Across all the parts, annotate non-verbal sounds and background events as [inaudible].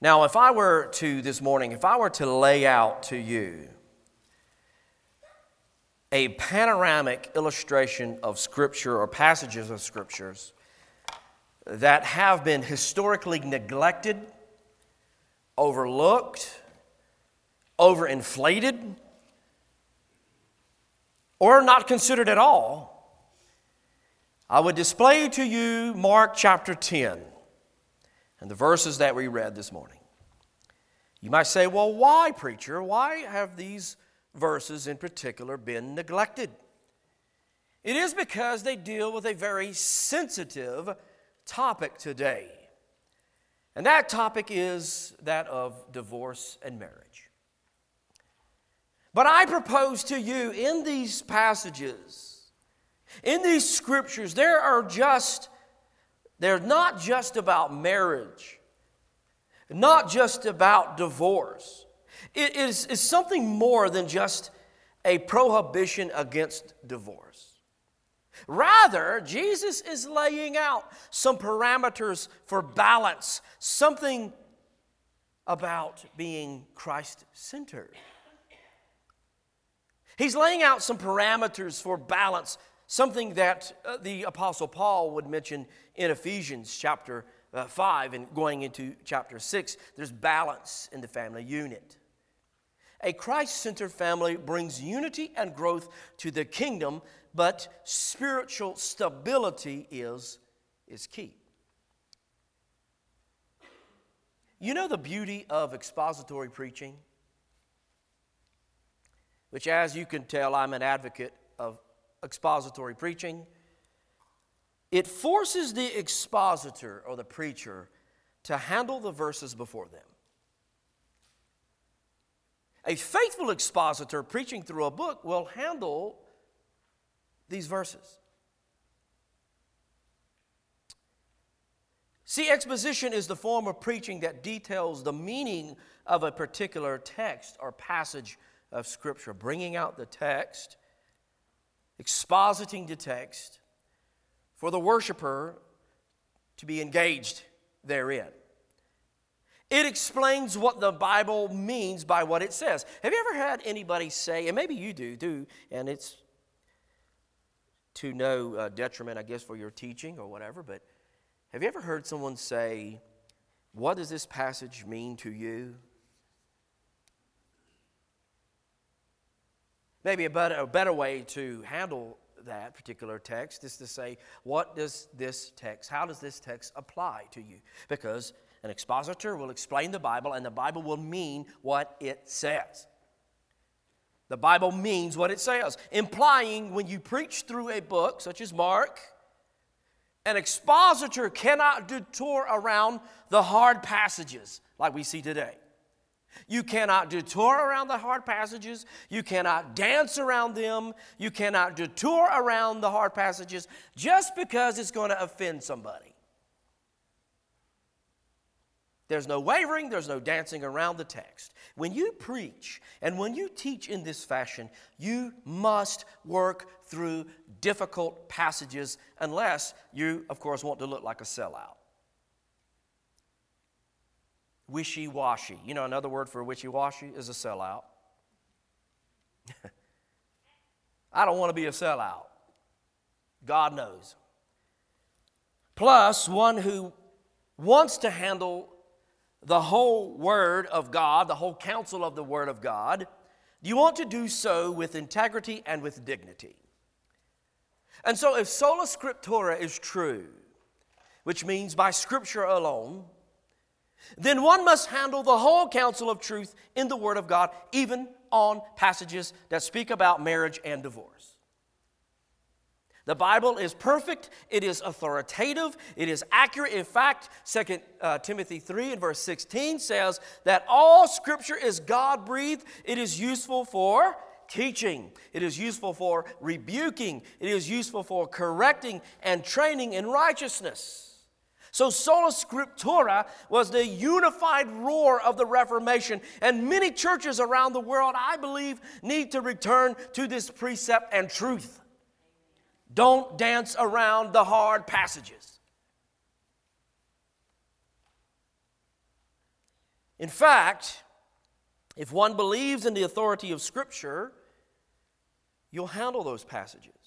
Now, if I were to this morning, if I were to lay out to you a panoramic illustration of Scripture or passages of Scriptures that have been historically neglected, overlooked, overinflated, or not considered at all, I would display to you Mark chapter 10 and the verses that we read this morning. You might say, well, why, preacher? Why have these verses in particular been neglected? It is because they deal with a very sensitive topic today. And that topic is that of divorce and marriage. But I propose to you in these passages, in these scriptures, there are just, they're not just about marriage, not just about divorce. It is, is something more than just a prohibition against divorce. Rather, Jesus is laying out some parameters for balance, something about being Christ centered. He's laying out some parameters for balance, something that uh, the Apostle Paul would mention in Ephesians chapter uh, 5 and going into chapter 6. There's balance in the family unit. A Christ centered family brings unity and growth to the kingdom, but spiritual stability is, is key. You know the beauty of expository preaching? which, as you can tell, I'm an advocate of expository preaching. It forces the expositor or the preacher to handle the verses before them. A faithful expositor preaching through a book will handle these verses. See, exposition is the form of preaching that details the meaning of a particular text or passage of Scripture, bringing out the text, expositing the text for the worshiper to be engaged therein. It explains what the Bible means by what it says. Have you ever had anybody say, and maybe you do, do, and it's to no uh, detriment, I guess, for your teaching or whatever, but have you ever heard someone say, What does this passage mean to you? Maybe a better, a better way to handle that particular text is to say, what does this text, how does this text apply to you? Because an expositor will explain the Bible, and the Bible will mean what it says. The Bible means what it says, implying when you preach through a book such as Mark, an expositor cannot detour around the hard passages like we see today. You cannot detour around the hard passages. You cannot dance around them. You cannot detour around the hard passages just because it's going to offend somebody. There's no wavering, there's no dancing around the text. When you preach and when you teach in this fashion, you must work through difficult passages unless you, of course, want to look like a sellout wishy washy. You know, another word for wishy washy is a sellout. [laughs] I don't want to be a sellout. God knows. Plus, one who wants to handle the whole Word of God, the whole counsel of the Word of God, you want to do so with integrity and with dignity. And so, if sola scriptura is true, which means by Scripture alone, then one must handle the whole counsel of truth in the Word of God, even on passages that speak about marriage and divorce. The Bible is perfect, it is authoritative, it is accurate. In fact, 2 uh, Timothy 3 and verse 16 says that all scripture is God breathed, it is useful for teaching, it is useful for rebuking, it is useful for correcting and training in righteousness. So, sola scriptura was the unified roar of the Reformation. And many churches around the world, I believe, need to return to this precept and truth. Don't dance around the hard passages. In fact, if one believes in the authority of Scripture, you'll handle those passages.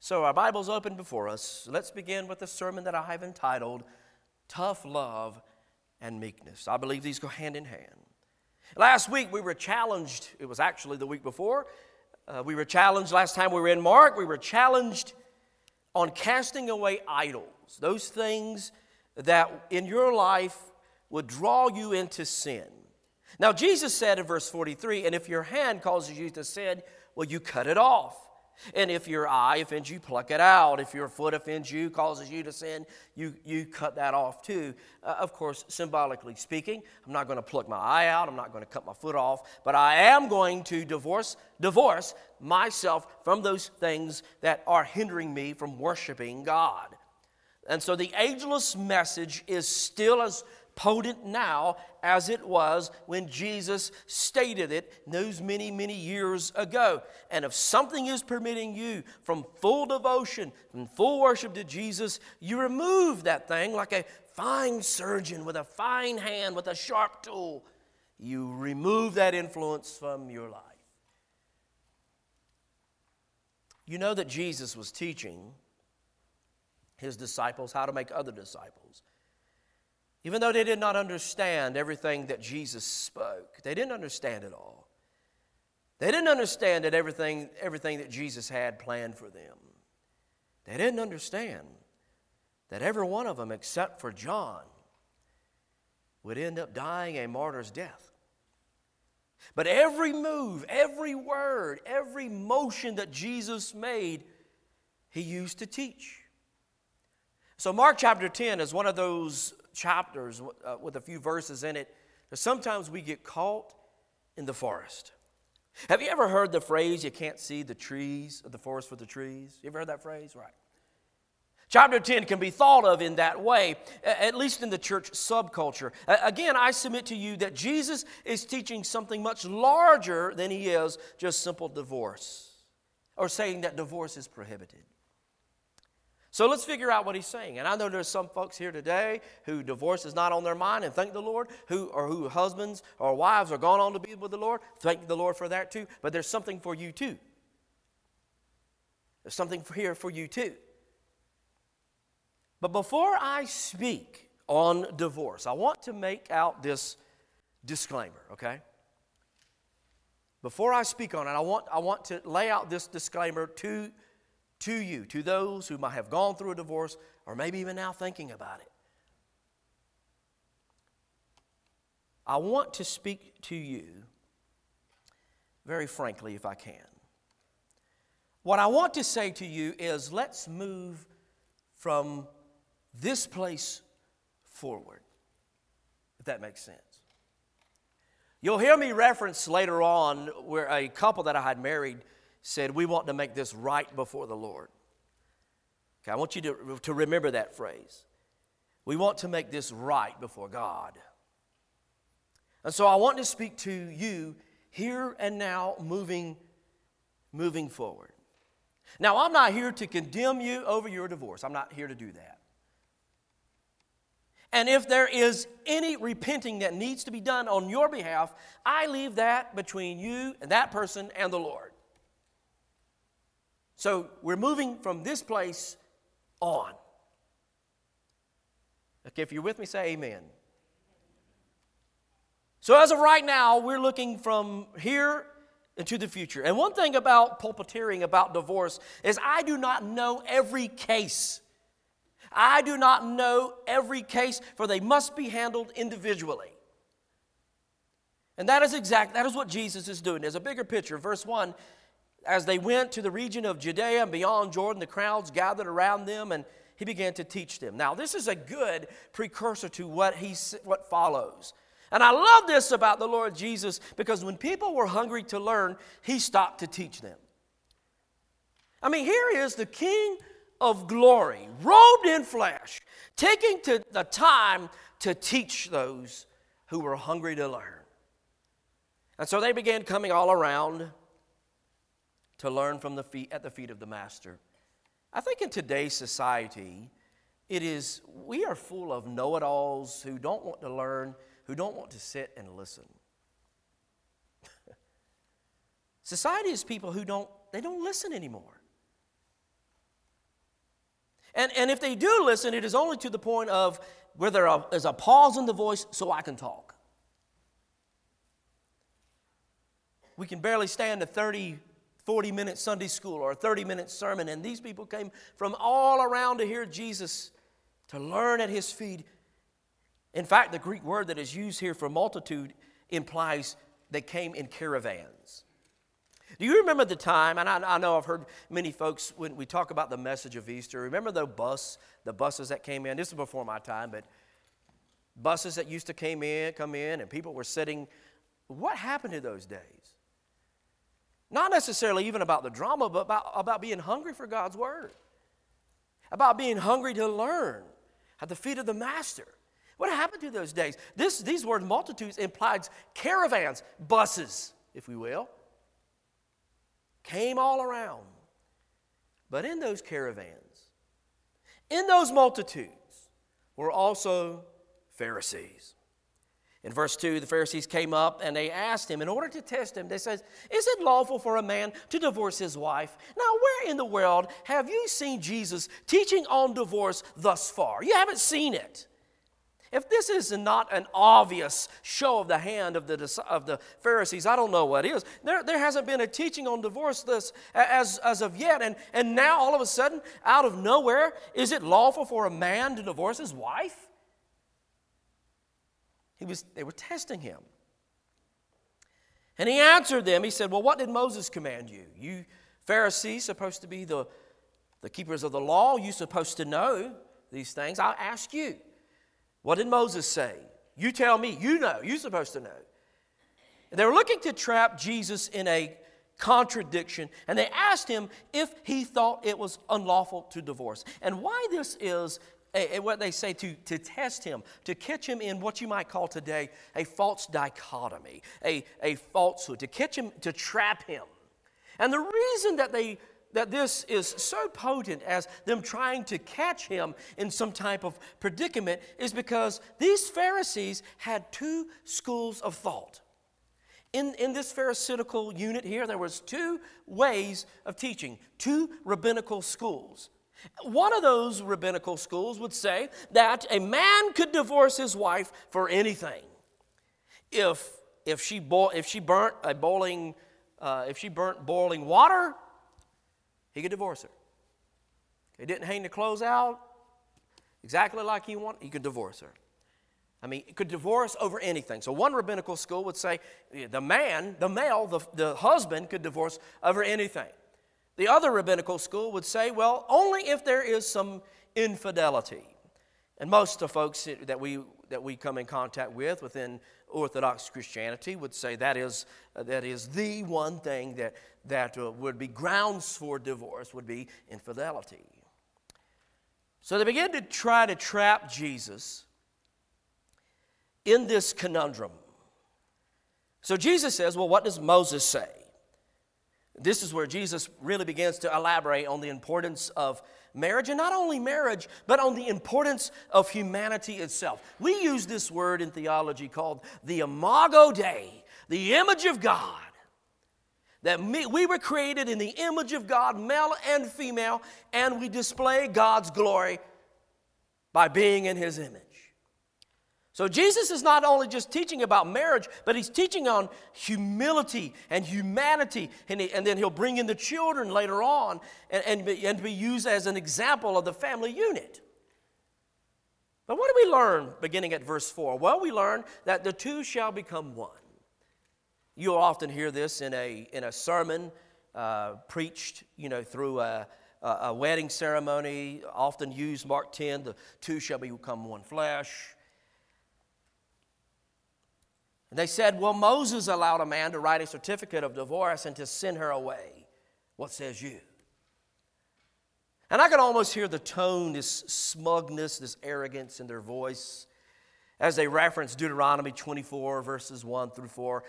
So, our Bible's open before us. Let's begin with the sermon that I have entitled Tough Love and Meekness. I believe these go hand in hand. Last week we were challenged, it was actually the week before. Uh, we were challenged last time we were in Mark, we were challenged on casting away idols, those things that in your life would draw you into sin. Now, Jesus said in verse 43, and if your hand causes you to sin, well, you cut it off. And if your eye offends you, pluck it out. If your foot offends you, causes you to sin, you, you cut that off too. Uh, of course, symbolically speaking, I'm not going to pluck my eye out. I'm not going to cut my foot off. But I am going to divorce, divorce myself from those things that are hindering me from worshiping God. And so the ageless message is still as potent now as it was when Jesus stated it those many, many years ago. And if something is permitting you from full devotion and full worship to Jesus, you remove that thing like a fine surgeon with a fine hand, with a sharp tool. You remove that influence from your life. You know that Jesus was teaching his disciples how to make other disciples. Even though they did not understand everything that Jesus spoke, they didn't understand it all. They didn't understand that everything, everything that Jesus had planned for them. They didn't understand that every one of them, except for John, would end up dying a martyr's death. But every move, every word, every motion that Jesus made, he used to teach. So, Mark chapter 10 is one of those chapters uh, with a few verses in it sometimes we get caught in the forest. Have you ever heard the phrase, you can't see the trees of the forest for the trees? You ever heard that phrase? Right. Chapter 10 can be thought of in that way, at least in the church subculture. Again, I submit to you that Jesus is teaching something much larger than he is just simple divorce or saying that divorce is prohibited. So let's figure out what he's saying. And I know there's some folks here today who divorce is not on their mind and thank the Lord, who or who husbands or wives are gone on to be with the Lord. Thank the Lord for that too. But there's something for you too. There's something here for you too. But before I speak on divorce, I want to make out this disclaimer, okay? Before I speak on it, I want, I want to lay out this disclaimer to to you, to those who might have gone through a divorce or maybe even now thinking about it. I want to speak to you very frankly, if I can. What I want to say to you is let's move from this place forward, if that makes sense. You'll hear me reference later on where a couple that I had married said, We want to make this right before the Lord. Okay, I want you to, to remember that phrase. We want to make this right before God. And so I want to speak to you here and now, moving, moving forward. Now, I'm not here to condemn you over your divorce. I'm not here to do that. And if there is any repenting that needs to be done on your behalf, I leave that between you and that person and the Lord. So we're moving from this place on. Okay, if you're with me, say amen. So as of right now, we're looking from here into the future. And one thing about pulpiteering about divorce is I do not know every case. I do not know every case, for they must be handled individually. And that is exact, that is what Jesus is doing. There's a bigger picture. Verse 1 as they went to the region of Judea and beyond Jordan, the crowds gathered around them and he began to teach them. Now, this is a good precursor to what, he, what follows. And I love this about the Lord Jesus because when people were hungry to learn, he stopped to teach them. I mean, here is the King of glory, robed in flesh, taking to the time to teach those who were hungry to learn. And so they began coming all around to learn from the feet at the feet of the master. I think in today's society, It is, we are full of know it alls who don't want to learn, who don't want to sit and listen. [laughs] Society is people who don't, they don't listen anymore. And, and if they do listen, it is only to the point of where there is a pause in the voice so I can talk. We can barely stand a 30, 40 minute Sunday school or a 30 minute sermon, and these people came from all around to hear Jesus, to learn at his feet. In fact, the Greek word that is used here for multitude implies they came in caravans. Do you remember the time? And I, I, know I've heard many folks when we talk about the message of Easter. Remember the bus, the buses that came in? This is before my time, but buses that used to came in, come in, and people were sitting. What happened to those days? Not necessarily even about the drama, but about, about being hungry for God's word, about being hungry to learn at the feet of the Master. What happened to those days? This, these words, multitudes, implies caravans, buses, if we will came all around. But in those caravans, in those multitudes, were also Pharisees. In verse 2, the Pharisees came up and they asked him, in order to test him, they said, Is it lawful for a man to divorce his wife? Now, where in the world have you seen Jesus teaching on divorce thus far? You haven't seen it. If this is not an obvious show of the hand of the, of the Pharisees, I don't know what is. There, there hasn't been a teaching on divorce this, as, as of yet. And, and now, all of a sudden, out of nowhere, is it lawful for a man to divorce his wife? He was, they were testing him. And he answered them. He said, Well, what did Moses command you? You Pharisees, supposed to be the, the keepers of the law, you supposed to know these things. I'll ask you. What did Moses say? You tell me. You know. You're supposed to know. They were looking to trap Jesus in a contradiction, and they asked him if he thought it was unlawful to divorce. And why this is what they say to, to test him, to catch him in what you might call today a false dichotomy, a, a falsehood, to catch him, to trap him. And the reason that they that this is so potent as them trying to catch him in some type of predicament is because these Pharisees had two schools of thought. In, in this Pharisaical unit here, there was two ways of teaching, two rabbinical schools. One of those rabbinical schools would say that a man could divorce his wife for anything. If, if, she, bo- if she burnt a boiling, uh, if she burnt boiling water, he could divorce her. He didn't hang the clothes out exactly like he wanted, he could divorce her. I mean, could divorce over anything. So one rabbinical school would say the man, the male, the, the husband could divorce over anything. The other rabbinical school would say, well, only if there is some infidelity. And most of the folks that we, that we come in contact with within Orthodox Christianity would say that is, uh, that is the one thing that, that uh, would be grounds for divorce would be infidelity. So they begin to try to trap Jesus in this conundrum. So Jesus says, Well, what does Moses say? This is where Jesus really begins to elaborate on the importance of marriage, and not only marriage, but on the importance of humanity itself. We use this word in theology called the imago Dei, the image of God. That we were created in the image of God, male and female, and we display God's glory by being in His image. So Jesus is not only just teaching about marriage, but he's teaching on humility and humanity. And, he, and then he'll bring in the children later on and, and, be, and be used as an example of the family unit. But what do we learn beginning at verse 4? Well, we learn that the two shall become one. You'll often hear this in a, in a sermon uh, preached, you know, through a, a wedding ceremony, often used Mark 10, the two shall become one flesh. And they said, Well, Moses allowed a man to write a certificate of divorce and to send her away. What says you? And I can almost hear the tone, this smugness, this arrogance in their voice as they reference Deuteronomy 24, verses 1 through 4,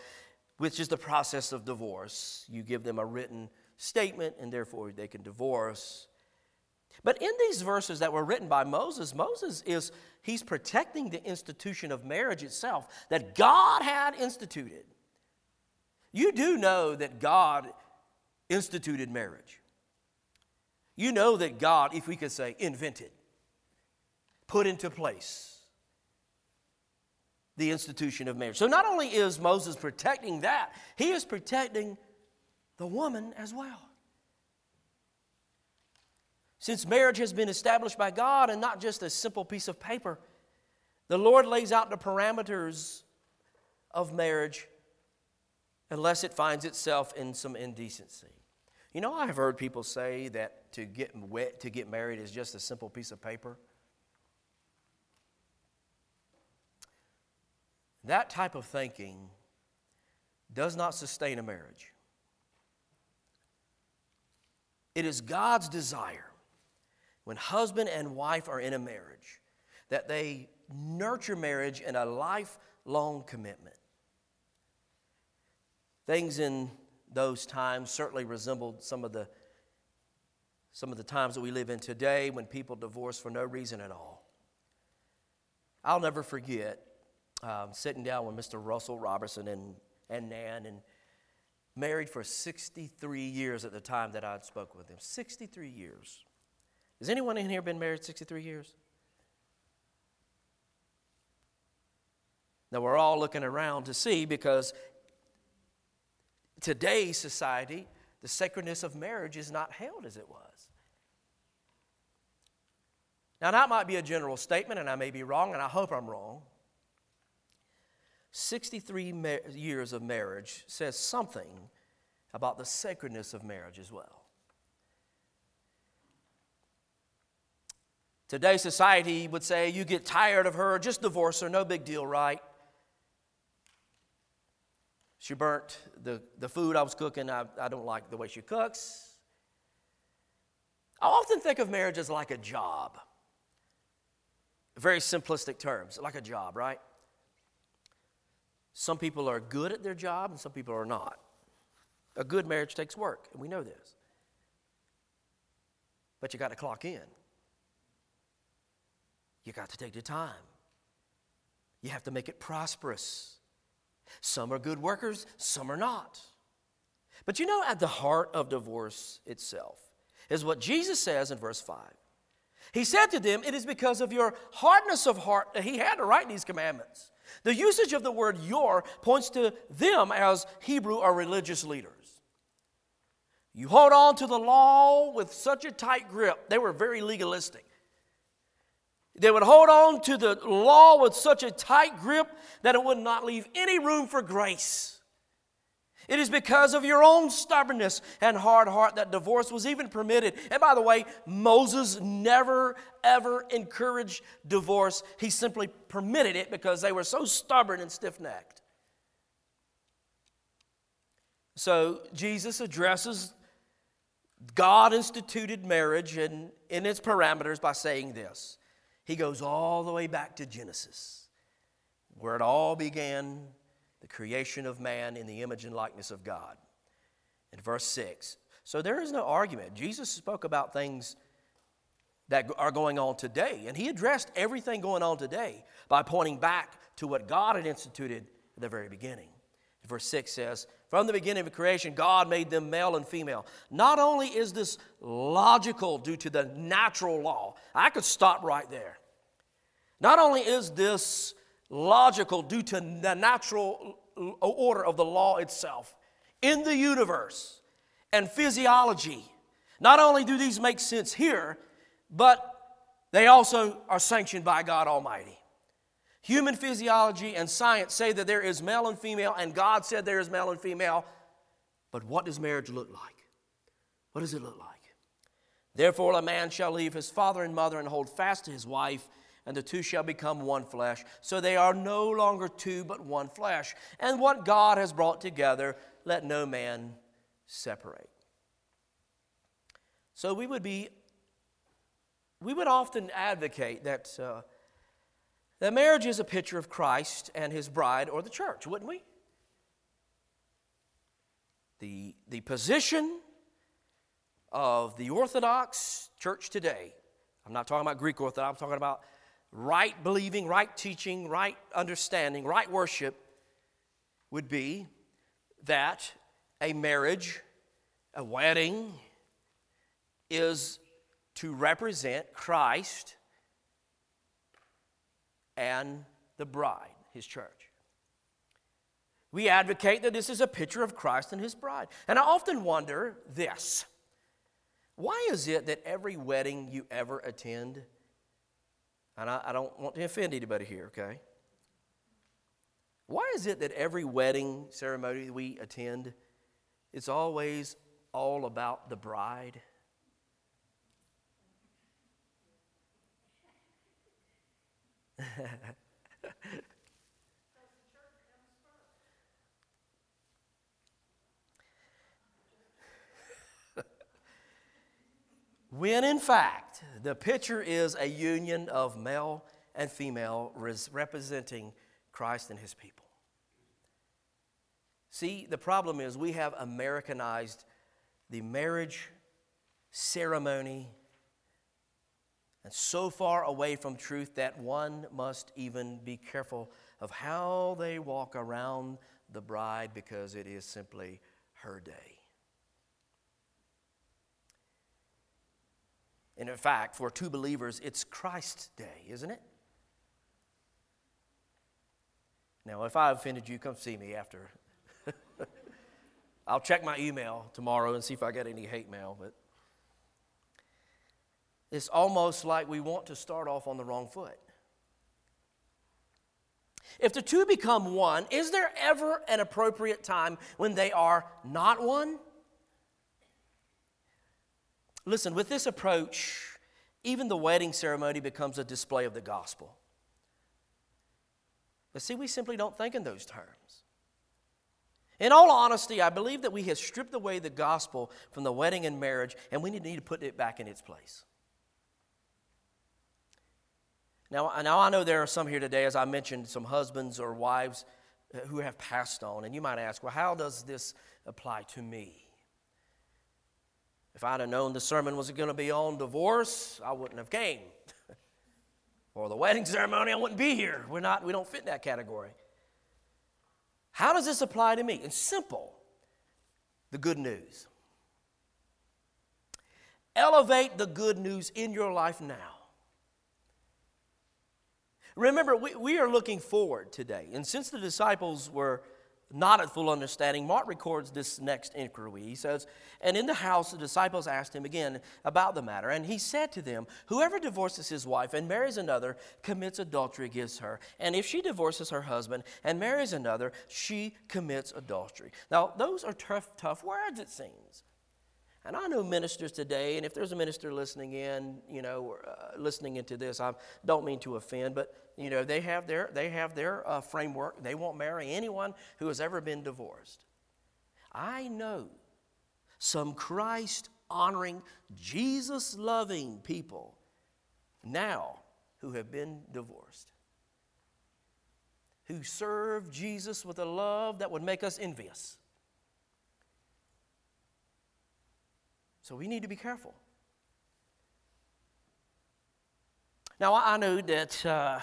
which is the process of divorce. You give them a written statement, and therefore they can divorce. But in these verses that were written by Moses, Moses is he's protecting the institution of marriage itself that God had instituted. You do know that God instituted marriage. You know that God, if we could say, invented, put into place the institution of marriage. So not only is Moses protecting that, he is protecting the woman as well. Since marriage has been established by God and not just a simple piece of paper, the Lord lays out the parameters of marriage unless it finds itself in some indecency. You know, I have heard people say that to get, wet, to get married is just a simple piece of paper. That type of thinking does not sustain a marriage. It is God's desire when husband and wife are in a marriage that they nurture marriage in a lifelong commitment. Things in those times certainly resembled some of the some of the times that we live in today when people divorce for no reason at all. I'll never forget um, sitting down with Mr. Russell Robertson and, and Nan, and married for 63 years at the time that I'd spoke with him. 63 years. Has anyone in here been married 63 years? Now we're all looking around to see because today's society, the sacredness of marriage is not held as it was. Now, that might be a general statement, and I may be wrong, and I hope I'm wrong. 63 ma- years of marriage says something about the sacredness of marriage as well. Today's society would say, you get tired of her, just divorce her, no big deal, right? She burnt the, the food I was cooking. I, I don't like the way she cooks. I often think of marriage as like a job. Very simplistic terms, like a job, right? Some people are good at their job and some people are not. A good marriage takes work, and we know this. But you got to clock in. You got to take the time. You have to make it prosperous. Some are good workers, some are not. But you know, at the heart of divorce itself is what Jesus says in verse 5. He said to them, It is because of your hardness of heart that he had to write these commandments. The usage of the word your points to them as Hebrew or religious leaders. You hold on to the law with such a tight grip. They were very legalistic. They would hold on to the law with such a tight grip that it would not leave any room for grace. It is because of your own stubbornness and hard heart that divorce was even permitted. And by the way, Moses never, ever encouraged divorce. He simply permitted it because they were so stubborn and stiff necked. So Jesus addresses God instituted marriage and in its parameters by saying this he goes all the way back to Genesis, where it all began the creation of man in the image and likeness of God. In verse 6. So there is no argument. Jesus spoke about things that are going on today, and he addressed everything going on today by pointing back to what God had instituted at the very beginning. Verse 6 says, From the beginning of creation, God made them male and female. Not only is this logical due to the natural law, I could stop right there. Not only is this logical due to the natural order of the law itself in the universe and physiology, not only do these make sense here, but they also are sanctioned by God Almighty. Human physiology and science say that there is male and female, and God said there is male and female. But what does marriage look like? What does it look like? Therefore, a man shall leave his father and mother and hold fast to his wife and the two shall become one flesh. So they are no longer two, but one flesh. And what God has brought together, let no man separate. So we would be, we would often advocate that, uh, that marriage is a picture of Christ and his bride or the church, wouldn't we? The, the position of the Orthodox church today I'm not talking about Greek Orthodox, I'm talking about right believing, right teaching, right understanding, right worship would be that a marriage, a wedding, is to represent Christ and the bride, his church. We advocate that this is a picture of Christ and his bride. And I often wonder this why is it that every wedding you ever attend, and I, I don't want to offend anybody here, okay? Why is it that every wedding ceremony we attend, it's always all about the bride? [laughs] when in fact the picture is a union of male and female representing Christ and his people. See, the problem is we have Americanized the marriage ceremony and so far away from truth that one must even be careful of how they walk around the bride because it is simply her day. And in fact, for two believers, it's Christ's day, isn't it? Now, if I offended you, come see me after. [laughs] I'll check my email tomorrow and see if I got any hate mail, but it's almost like we want to start off on the wrong foot. If the two become one, is there ever an appropriate time when they are not one? Listen, with this approach, even the wedding ceremony becomes a display of the gospel. But see, we simply don't think in those terms. In all honesty, I believe that we have stripped away the gospel from the wedding and marriage, and we need to put it back in its place. Now, now I know there are some here today, as I mentioned, some husbands or wives uh, who have passed on, and you might ask, well, how does this apply to me? If I'd have known the sermon was going to be on divorce, I wouldn't have came. [laughs] or the wedding ceremony, I wouldn't be here. We're not, we don't fit in that category. How does this apply to me? It's simple. The good news. Elevate the good news in your life now. Remember, we, we are looking forward today. And since the disciples were not at full understanding, Mark records this next inquiry. He says, And in the house, the disciples asked him again about the matter. And he said to them, Whoever divorces his wife and marries another commits adultery against her. And if she divorces her husband and marries another, she commits adultery. Now, those are tough, tough words, it seems. And I know ministers today, and if there's a minister listening in, you know, uh, listening into this, I don't mean to offend, but you know, they have their, they have their uh, framework. They won't marry anyone who has ever been divorced. I know some Christ honoring, Jesus loving people now who have been divorced, who serve Jesus with a love that would make us envious. So we need to be careful. Now, I know that uh,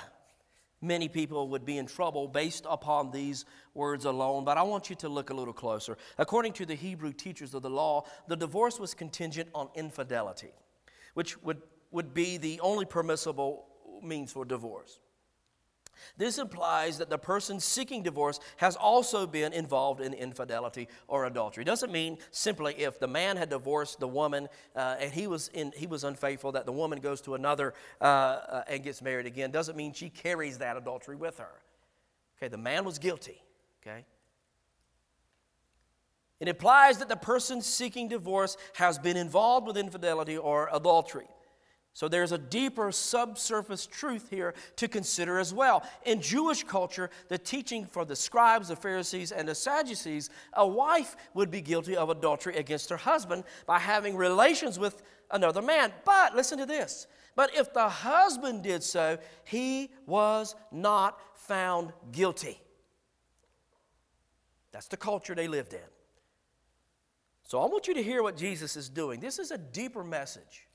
many people would be in trouble based upon these words alone, but I want you to look a little closer. According to the Hebrew teachers of the law, the divorce was contingent on infidelity, which would, would be the only permissible means for divorce. This implies that the person seeking divorce has also been involved in infidelity or adultery. It doesn't mean simply if the man had divorced the woman uh, and he was, in, he was unfaithful that the woman goes to another uh, uh, and gets married again. Doesn't mean she carries that adultery with her. Okay, the man was guilty. Okay? It implies that the person seeking divorce has been involved with infidelity or adultery. So there's a deeper subsurface truth here to consider as well. In Jewish culture, the teaching for the scribes, the Pharisees, and the Sadducees, a wife would be guilty of adultery against her husband by having relations with another man. But listen to this. But if the husband did so, he was not found guilty. That's the culture they lived in. So I want you to hear what Jesus is doing. This is a deeper message.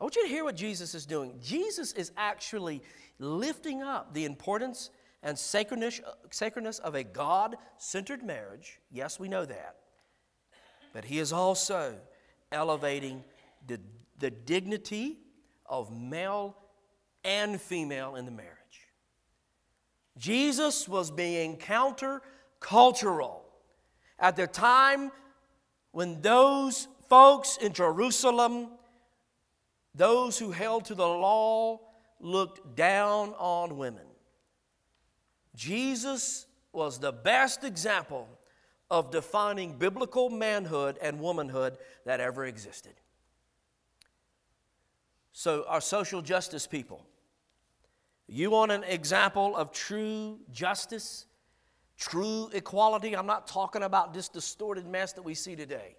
I want you to hear what Jesus is doing. Jesus is actually lifting up the importance and sacredness, of a God centered marriage. Yes, we know that. But he is also elevating the, the dignity of male and female in the marriage. Jesus was being countercultural at the time when those folks in Jerusalem, those who held to the law, looked down on women. Jesus was the best example of defining biblical manhood and womanhood that ever existed. So, our social justice people, you want an example of true justice, true equality? I'm not talking about this distorted mess that we see today.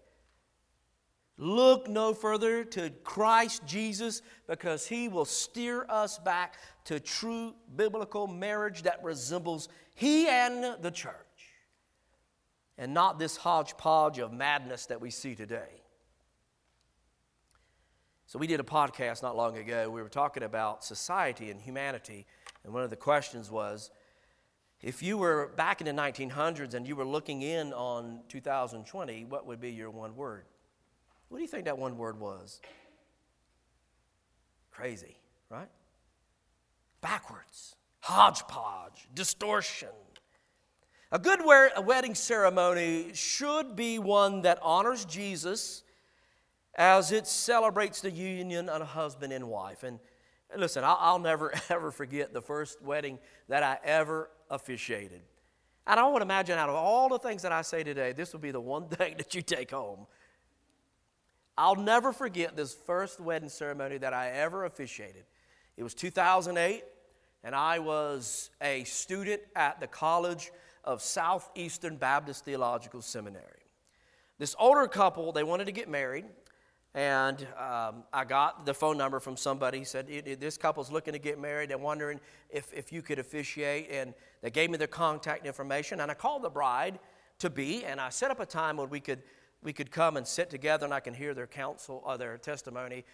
Look no further to Christ Jesus because he will steer us back to true biblical marriage that resembles he and the church and not this hodgepodge of madness that we see today. So, we did a podcast not long ago. We were talking about society and humanity, and one of the questions was if you were back in the 1900s and you were looking in on 2020, what would be your one word? What do you think that one word was? Crazy, right? Backwards, hodgepodge, distortion. A good wedding ceremony should be one that honors Jesus as it celebrates the union of a husband and wife. And listen, I'll, never [laughs] ever forget the first wedding that I ever officiated. And I would imagine out of all the things that I say today, this will be the one [laughs] thing that you take home. I'll never forget this first wedding ceremony that I ever officiated. It was 2008, and I was a student at the College of Southeastern Baptist Theological Seminary. This older couple, they wanted to get married, and um, I got the phone number from somebody. He said, This couple's looking to get married. They're wondering if, if you could officiate. And they gave me their contact information. And I called the bride to be, and I set up a time when we could we could come and sit together and I can hear their counsel or their testimony.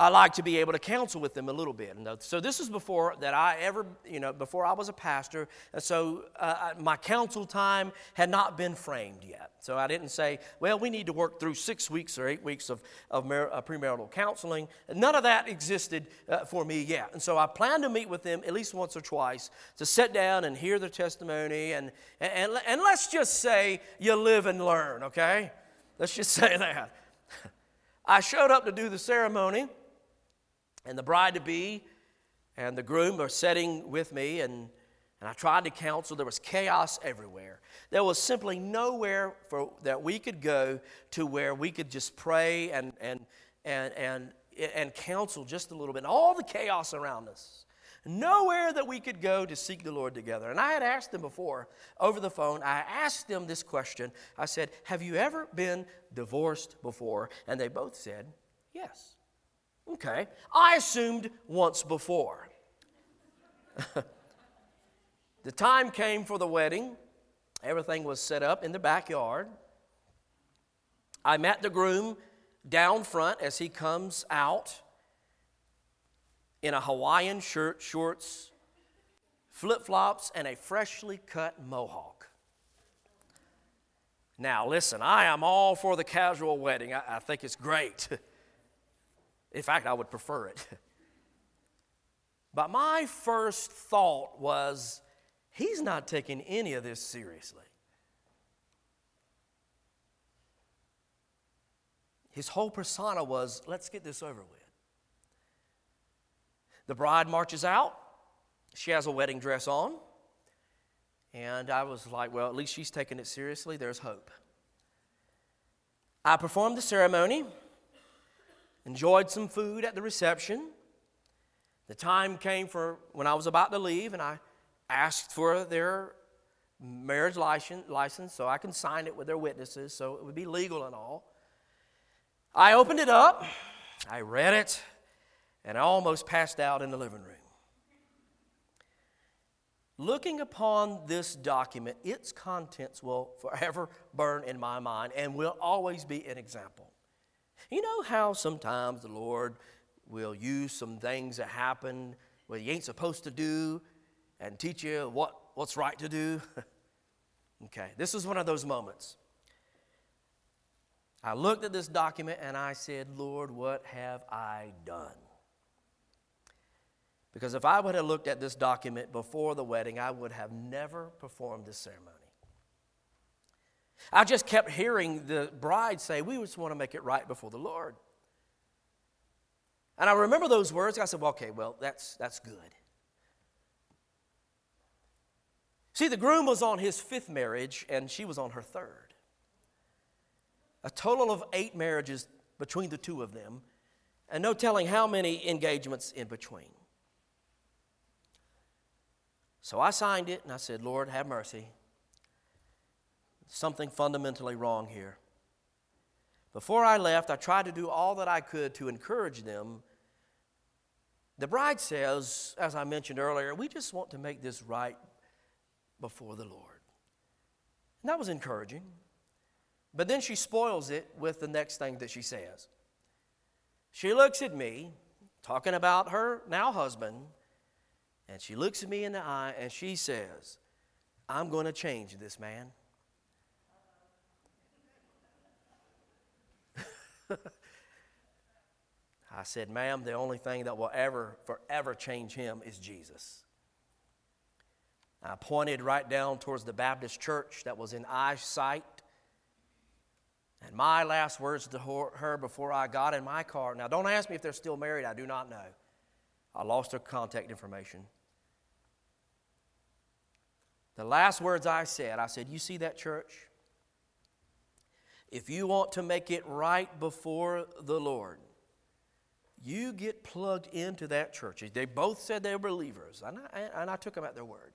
I like to be able to counsel with them a little bit. And so this is before that I ever, you know, before I was a pastor. And so uh, my counsel time had not been framed yet. So I didn't say, well, we need to work through six weeks or eight weeks of, of mar- uh, premarital counseling. None of that existed uh, for me yet. And so I planned to meet with them at least once or twice to sit down and hear their testimony. And, and, and, and let's just say you live and learn, okay? Let's just [laughs] say that. I showed up to do the ceremony and the bride to be and the groom are sitting with me, and, and I tried to counsel. There was chaos everywhere. There was simply nowhere for, that we could go to where we could just pray and, and, and, and, and counsel just a little bit. All the chaos around us. Nowhere that we could go to seek the Lord together. And I had asked them before over the phone, I asked them this question. I said, Have you ever been divorced before? And they both said, Yes. Okay. I assumed once before. [laughs] the time came for the wedding. Everything was set up in the backyard. I met the groom down front as he comes out in a Hawaiian shirt, shorts, flip flops, and a freshly cut mohawk. Now, listen, I am all for the casual wedding. I, I think it's great. [laughs] In fact, I would prefer it. [laughs] but my first thought was, he's not taking any of this seriously. His whole persona was, let's get this over with. The bride marches out. She has a wedding dress on. And I was like, well, at least she's taking it seriously. There's hope. I performed the ceremony enjoyed some food at the reception. The time came for when I was about to leave, and I asked for their marriage license so I can sign it with their witnesses so it would be legal and all. I opened it up, I read it, and I almost passed out in the living room. Looking upon this document, its contents will forever burn in my mind and will always be an example. You know how sometimes the Lord will use some things that happen where you ain't supposed to do and teach you what, what's right to do. [laughs] okay, this is one of those moments. I looked at this document and I said, Lord, what have I done? Because if I would have looked at this document before the wedding, I would have never performed this ceremony. I just kept hearing the bride say, We just want to make it right before the Lord. And I remember those words. I said, well, okay, well, that's, that's good. See, the groom was on his fifth marriage, and she was on her third. A total of eight marriages between the two of them, and no telling how many engagements in between. So I signed it, and I said, Lord, have mercy. Something fundamentally wrong here. Before I left, I tried to do all that I could to encourage them. The bride says, as I mentioned earlier, we just want to make this right before the Lord. And that was encouraging. But then she spoils it with the next thing that she says. She looks at me, talking about her now husband, and she looks at me in the eye and she says, I'm going to change this man. [laughs] I said, Ma'am, the only thing that will ever, forever change him is Jesus. I pointed right down towards the Baptist church that was in eyesight. And my last words to her before I got in my car now, don't ask me if they're still married, I do not know. I lost her contact information. The last words I said, I said, You see that church? If you want to make it right before the Lord, you get plugged into that church. They both said they were believers, and I, and I took them at their word.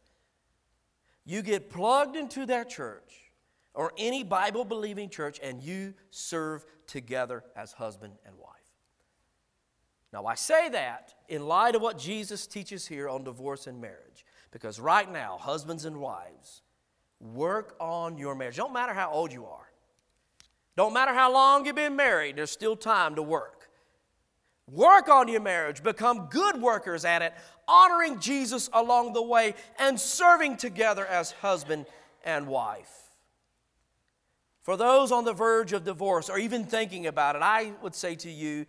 You get plugged into that church or any Bible believing church, and you serve together as husband and wife. Now, I say that in light of what Jesus teaches here on divorce and marriage, because right now, husbands and wives, work on your marriage. Don't matter how old you are. Don't matter how long you've been married, there's still time to work. Work on your marriage, become good workers at it, honoring Jesus along the way, and serving together as husband and wife. For those on the verge of divorce or even thinking about it, I would say to you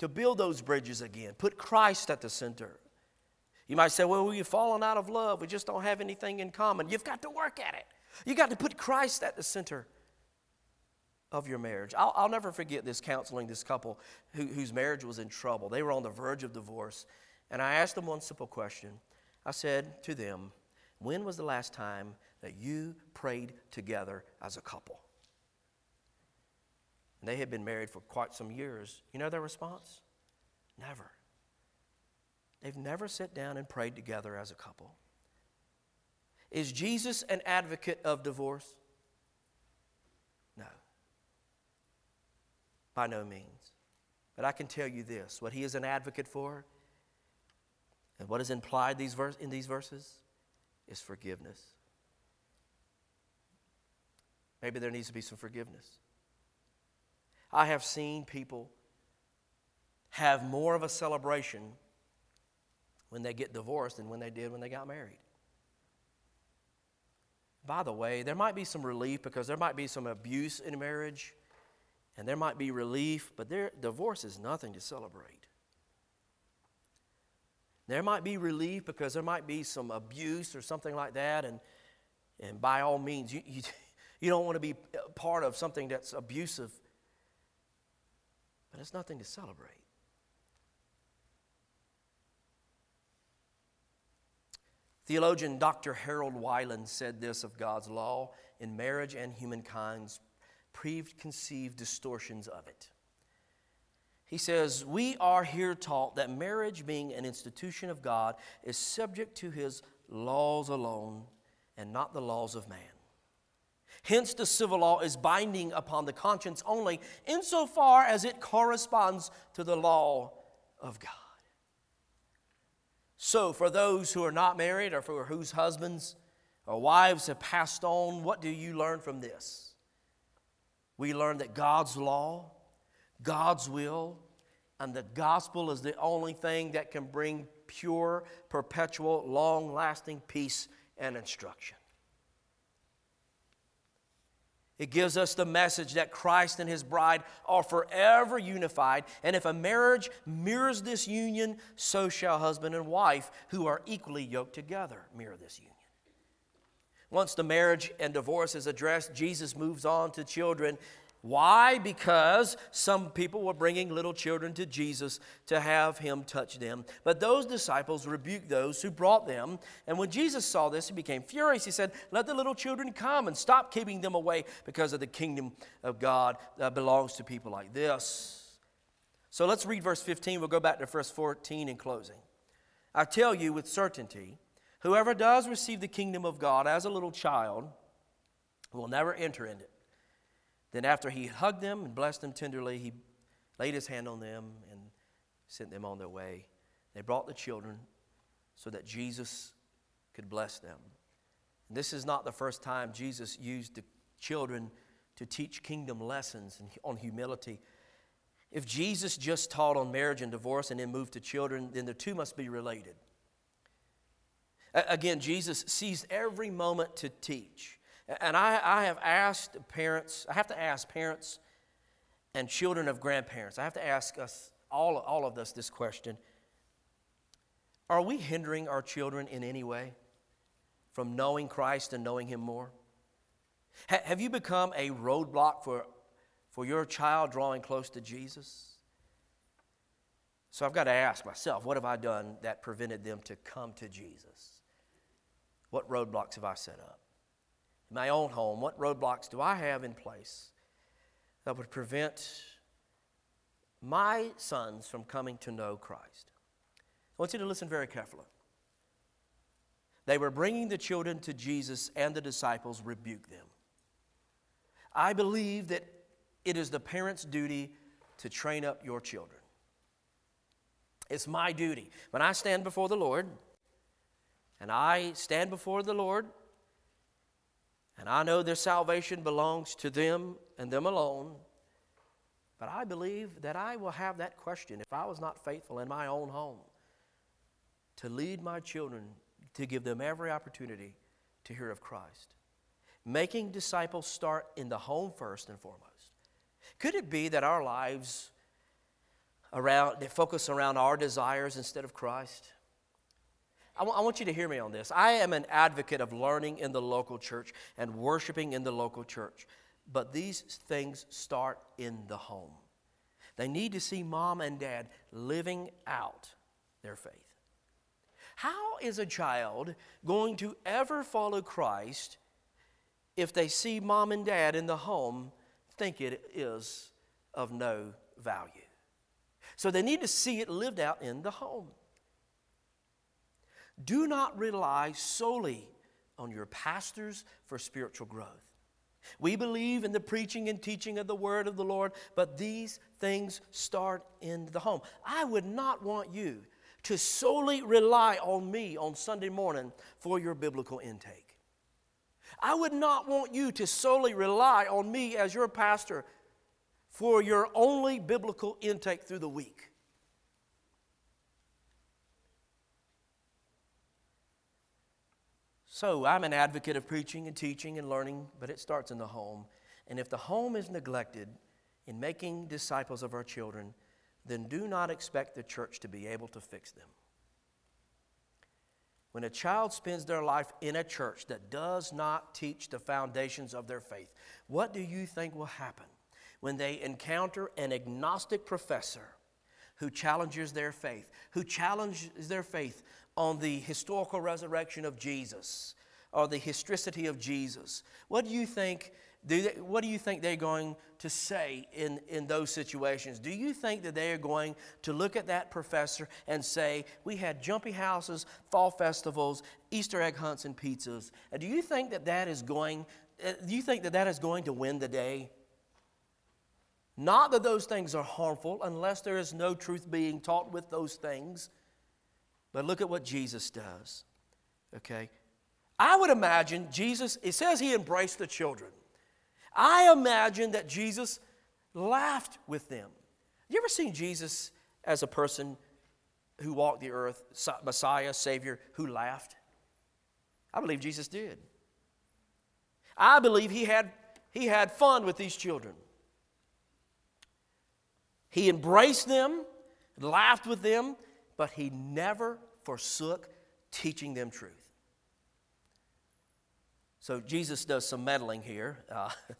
to build those bridges again, put Christ at the center. You might say, well, we've fallen out of love. We just don't have anything in common. You've got to work at it. You got to put Christ at the center of your marriage. I'll, I'll never forget this counseling this couple who, whose marriage was in trouble. They were on the verge of divorce. And I asked them one simple question. I said to them, When was the last time that you prayed together as a couple? And they had been married for quite some years. You know their response? Never. They've never sat down and prayed together as a couple. Is Jesus an advocate of divorce? No. By no means. But I can tell you this what he is an advocate for, and what is implied these in these verses, is forgiveness. Maybe there needs to be some forgiveness. I have seen people have more of a celebration when they get divorced than when they did when they got married. By the way, there might be some relief because there might be some abuse in marriage, and there might be relief, but there, divorce is nothing to celebrate. There might be relief because there might be some abuse or something like that, and, and by all means, you, you, [laughs] you don't want to be part of something that's abusive, but it's nothing to celebrate. Theologian Dr. Harold Weiland said this of God's law in marriage and humankind's preconceived distortions of it. He says, We are here taught that marriage, being an institution of God, is subject to his laws alone and not the laws of man. Hence, the civil law is binding upon the conscience only insofar as it corresponds to the law of God. So, for those who are not married or for whose husbands or wives have passed on, what do you learn from this? We learn that God's law, God's will, and the gospel is the only thing that can bring pure, perpetual, long lasting peace and instruction. It gives us the message that Christ and his bride are forever unified. And if a marriage mirrors this union, so shall husband and wife, who are equally yoked together, mirror this union. Once the marriage and divorce is addressed, Jesus moves on to children why? Because some people were bringing little children to Jesus to have him touch them. But those disciples rebuked those who brought them. And when Jesus saw this, he became furious. He said, Let the little children come and stop keeping them away because of the kingdom of God that belongs to people like this. So let's read verse 15. We'll go back to verse 14 in closing. I tell you with certainty, whoever does receive the kingdom of God as a little child will never enter in it. Then, after he hugged them and blessed them tenderly, he laid his hand on them and sent them on their way. They brought the children so that Jesus could bless them. And this is not the first time Jesus used the children to teach kingdom lessons on humility. If Jesus just taught on marriage and divorce and then moved to children, then the two must be related. Again, Jesus seized every moment to teach. And I, I have asked parents, I have to ask parents and children of grandparents, I have to ask us, all, all of us, this question Are we hindering our children in any way from knowing Christ and knowing Him more? Ha- have you become a roadblock for, for your child drawing close to Jesus? So I've got to ask myself, what have I done that prevented them to come to Jesus? What roadblocks have I set up? My own home, what roadblocks do I have in place that would prevent my sons from coming to know Christ? I want you to listen very carefully. They were bringing the children to Jesus, and the disciples rebuked them. I believe that it is the parent's duty to train up your children. It's my duty. When I stand before the Lord, and I stand before the Lord and I know their salvation belongs to them and them alone. But I believe that I will have that question if I was not faithful in my own home to lead my children, to give them every opportunity to hear of Christ. Making disciples start in the home first and foremost. Could it be that our lives around they focus around our desires instead of Christ? I, w- I want you to hear me on this. I am an advocate of learning in the local church and worshiping in the local church. But these things start in the home. They need to see mom and dad living out their faith. How is a child going to ever follow Christ if they see mom and dad in the home think it is of no value? So they need to see it lived out in the home. Do not rely solely on your pastors for spiritual growth. We believe in the preaching and teaching of the word of the Lord, but these things start in the home. I would not want you to solely rely on me on Sunday morning for your biblical intake. I would not want you to solely rely on me as your pastor for your only biblical intake through the week. So I'm an advocate of preaching and teaching and learning, but it starts in the home. And if the home is neglected in making disciples of our children, then do not expect the church to be able to fix them. When a child spends their life in a church that does not teach the foundations of their faith, what do you think will happen when they encounter an agnostic professor who challenges their faith, who challenges their faith on the historical resurrection of Jesus or the historicity of Jesus. What do you think? Do they, what do you think they're going to say in, in those situations? Do you think that they are going to look at that professor and say, We had jumpy houses, fall festivals, Easter egg hunts, and pizzas? And do you think that that is going, uh, do you think that that is going to win the day? Not that those things are harmful unless there is no truth being taught with those things. But look at what Jesus does. Okay? I would imagine Jesus, it says he embraced the children. I imagine that Jesus laughed with them. You ever seen Jesus as a person who walked the earth, Messiah, Savior, who laughed? I believe Jesus did. I believe he had, he had fun with these children. He embraced them, laughed with them, but he never forsook teaching them truth. So Jesus does some meddling here. Uh, [laughs]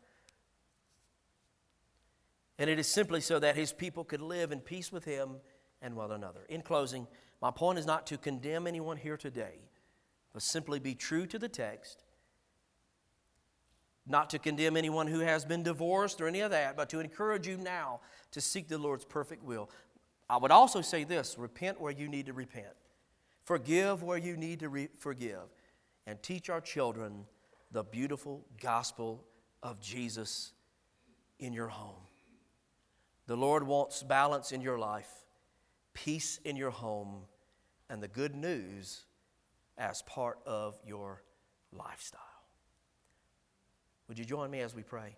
and it is simply so that his people could live in peace with him and one another. In closing, my point is not to condemn anyone here today, but simply be true to the text. Not to condemn anyone who has been divorced or any of that, but to encourage you now to seek the Lord's perfect will. I would also say this repent where you need to repent, forgive where you need to re- forgive, and teach our children the beautiful gospel of Jesus in your home. The Lord wants balance in your life, peace in your home, and the good news as part of your lifestyle. Would you join me as we pray?